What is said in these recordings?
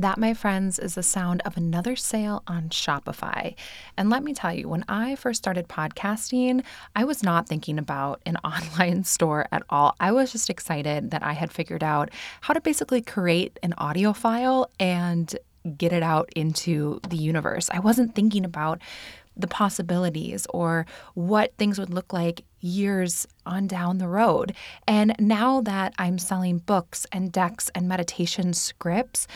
That, my friends, is the sound of another sale on Shopify. And let me tell you, when I first started podcasting, I was not thinking about an online store at all. I was just excited that I had figured out how to basically create an audio file and get it out into the universe. I wasn't thinking about the possibilities or what things would look like years on down the road. And now that I'm selling books and decks and meditation scripts,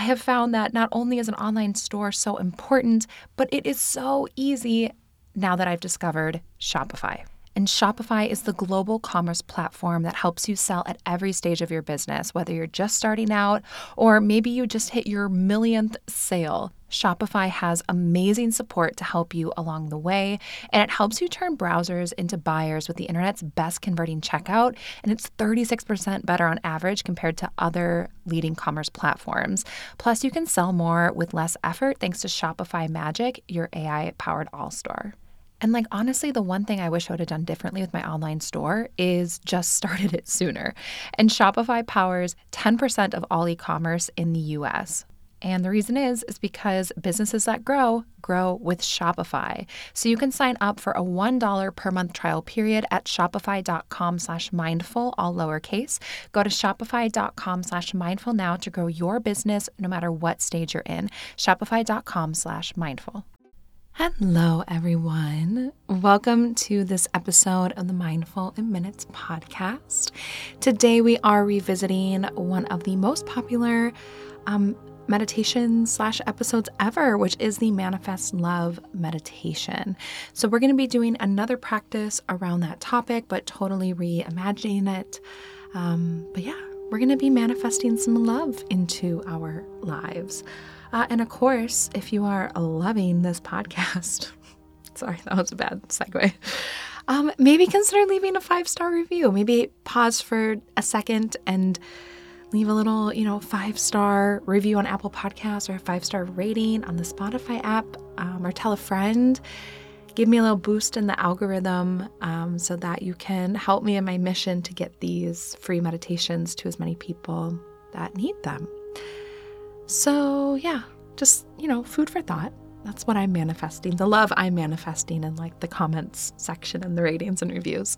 I have found that not only is an online store so important, but it is so easy now that I've discovered Shopify. And Shopify is the global commerce platform that helps you sell at every stage of your business, whether you're just starting out or maybe you just hit your millionth sale. Shopify has amazing support to help you along the way, and it helps you turn browsers into buyers with the internet's best converting checkout, and it's 36% better on average compared to other leading commerce platforms. Plus, you can sell more with less effort thanks to Shopify Magic, your AI powered all store. And like honestly, the one thing I wish I would have done differently with my online store is just started it sooner. And Shopify powers 10% of all e-commerce in the US. And the reason is is because businesses that grow grow with Shopify. So you can sign up for a $1 per month trial period at shopify.com slash mindful, all lowercase. Go to shopify.com slash mindful now to grow your business no matter what stage you're in. Shopify.com slash mindful. Hello, everyone. Welcome to this episode of the Mindful in Minutes podcast. Today, we are revisiting one of the most popular um, meditation slash episodes ever, which is the Manifest Love meditation. So, we're going to be doing another practice around that topic, but totally reimagining it. Um, but yeah, we're going to be manifesting some love into our lives. Uh, and of course, if you are loving this podcast, sorry, that was a bad segue. Um, maybe consider leaving a five star review. Maybe pause for a second and leave a little, you know, five star review on Apple Podcasts or a five star rating on the Spotify app, um, or tell a friend. Give me a little boost in the algorithm um, so that you can help me in my mission to get these free meditations to as many people that need them. So, yeah, just, you know, food for thought. That's what I'm manifesting, the love I'm manifesting in like the comments section and the ratings and reviews.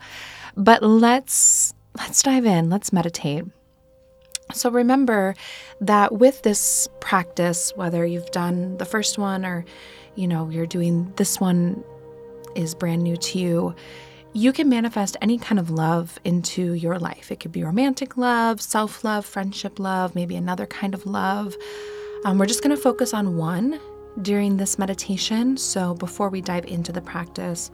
But let's let's dive in. Let's meditate. So remember that with this practice, whether you've done the first one or you know, you're doing this one is brand new to you, you can manifest any kind of love into your life. It could be romantic love, self love, friendship love, maybe another kind of love. Um, we're just going to focus on one during this meditation. So before we dive into the practice,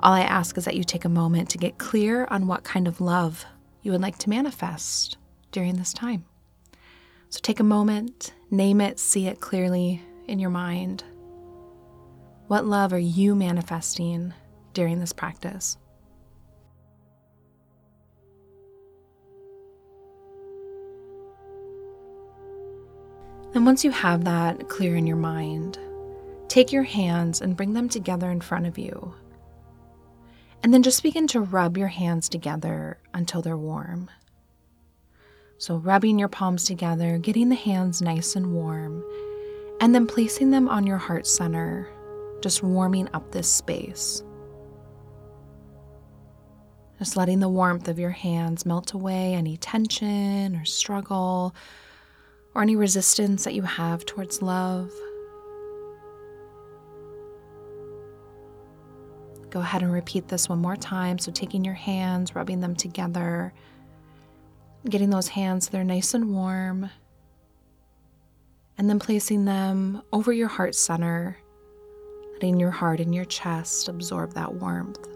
all I ask is that you take a moment to get clear on what kind of love you would like to manifest during this time. So take a moment, name it, see it clearly in your mind. What love are you manifesting during this practice? And once you have that clear in your mind, take your hands and bring them together in front of you. And then just begin to rub your hands together until they're warm. So, rubbing your palms together, getting the hands nice and warm, and then placing them on your heart center, just warming up this space. Just letting the warmth of your hands melt away any tension or struggle or any resistance that you have towards love. Go ahead and repeat this one more time. So, taking your hands, rubbing them together, getting those hands, they're nice and warm, and then placing them over your heart center, letting your heart and your chest absorb that warmth.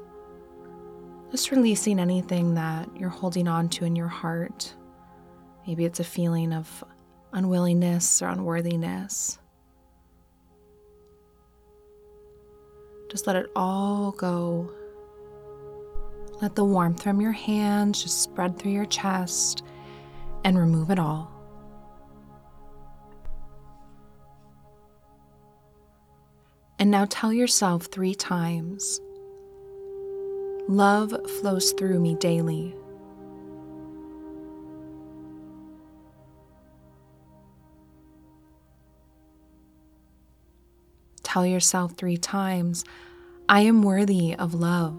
Just releasing anything that you're holding on to in your heart. Maybe it's a feeling of unwillingness or unworthiness. Just let it all go. Let the warmth from your hands just spread through your chest and remove it all. And now tell yourself three times Love flows through me daily. Tell yourself three times I am worthy of love.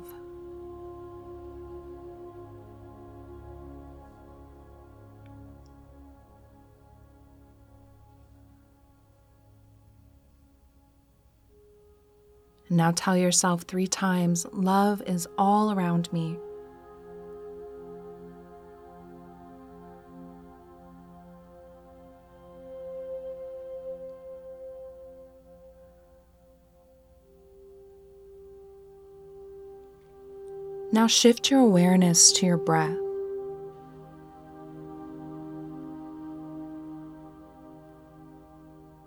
Now tell yourself three times, love is all around me. Now shift your awareness to your breath.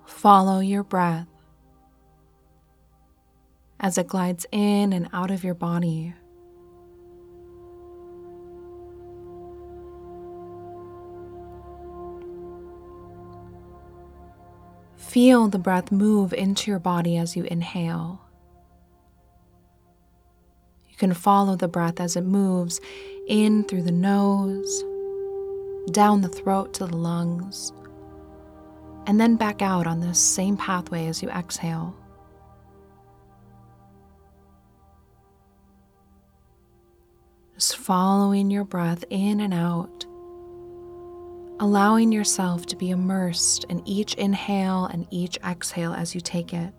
Follow your breath as it glides in and out of your body. Feel the breath move into your body as you inhale. You can follow the breath as it moves in through the nose, down the throat to the lungs, and then back out on this same pathway as you exhale. Just following your breath in and out, allowing yourself to be immersed in each inhale and each exhale as you take it.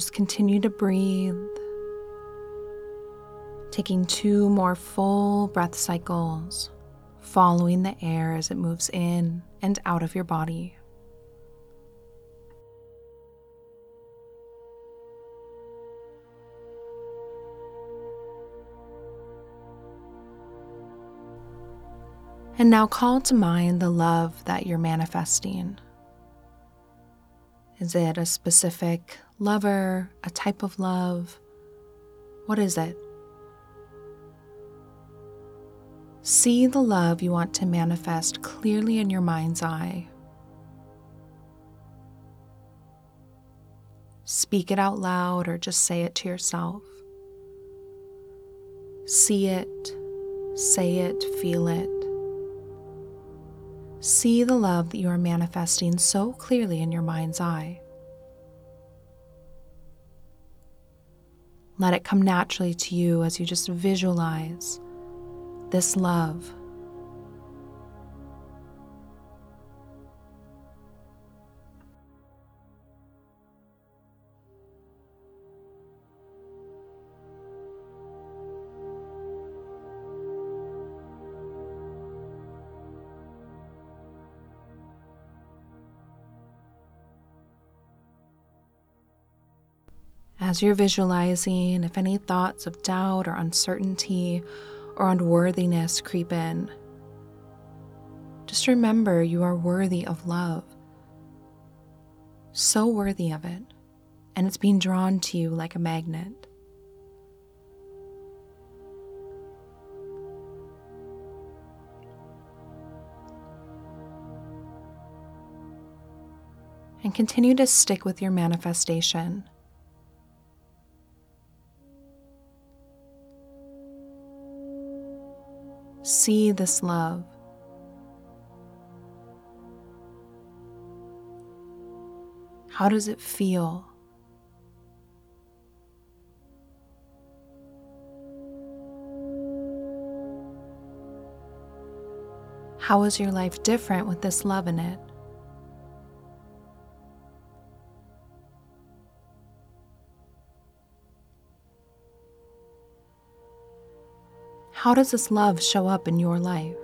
Just continue to breathe, taking two more full breath cycles, following the air as it moves in and out of your body. And now call to mind the love that you're manifesting. Is it a specific lover, a type of love? What is it? See the love you want to manifest clearly in your mind's eye. Speak it out loud or just say it to yourself. See it, say it, feel it. See the love that you are manifesting so clearly in your mind's eye. Let it come naturally to you as you just visualize this love. As you're visualizing, if any thoughts of doubt or uncertainty or unworthiness creep in, just remember you are worthy of love. So worthy of it, and it's being drawn to you like a magnet. And continue to stick with your manifestation. See this love. How does it feel? How is your life different with this love in it? How does this love show up in your life?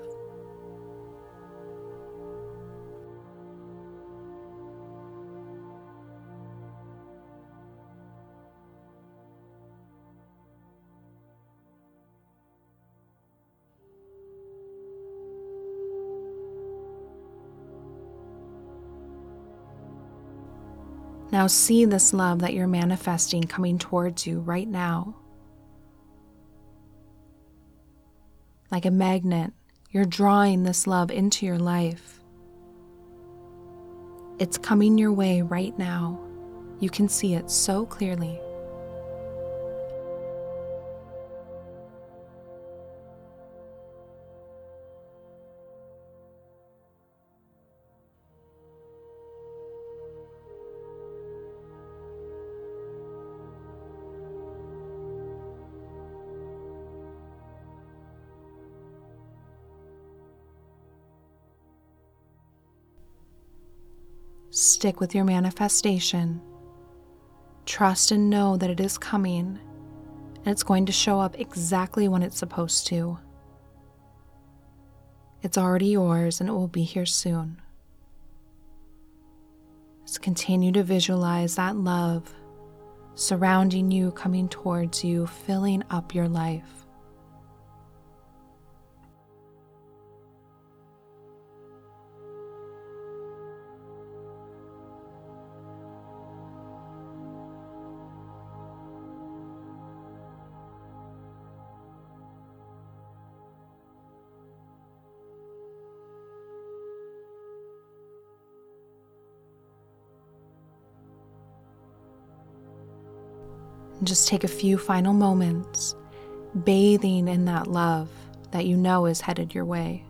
Now see this love that you're manifesting coming towards you right now. Like a magnet, You're drawing this love into your life. It's coming your way right now. You can see it so clearly. Stick with your manifestation. Trust and know that it is coming and it's going to show up exactly when it's supposed to. It's already yours and it will be here soon. Just continue to visualize that love surrounding you, coming towards you, filling up your life. And just take a few final moments bathing in that love that you know is headed your way.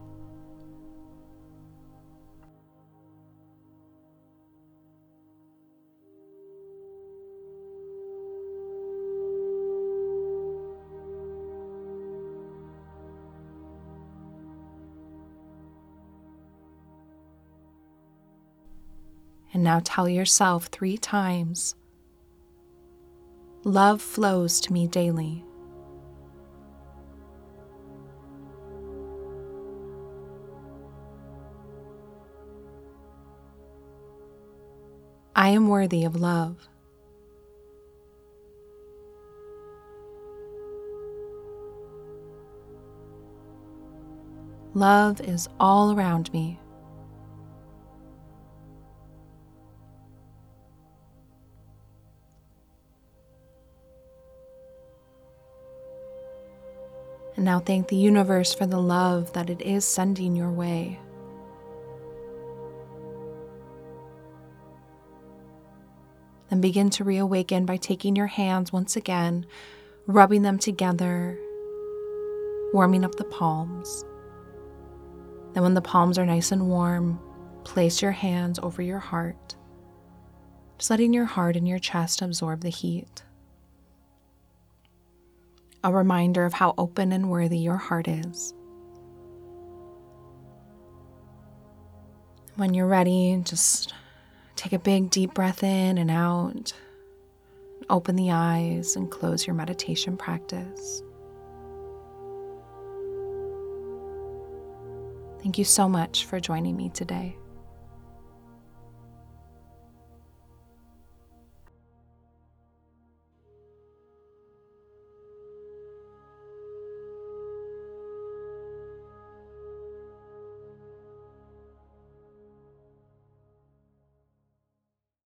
And now tell yourself three times Love flows to me daily. I am worthy of love. Love is all around me. Now thank the universe for the love that it is sending your way. Then begin to reawaken by taking your hands once again, rubbing them together, warming up the palms. Then, when the palms are nice and warm, place your hands over your heart, just letting your heart and your chest absorb the heat a reminder of how open and worthy your heart is. When you're ready, just take a big deep breath in and out. Open the eyes and close your meditation practice. Thank you so much for joining me today.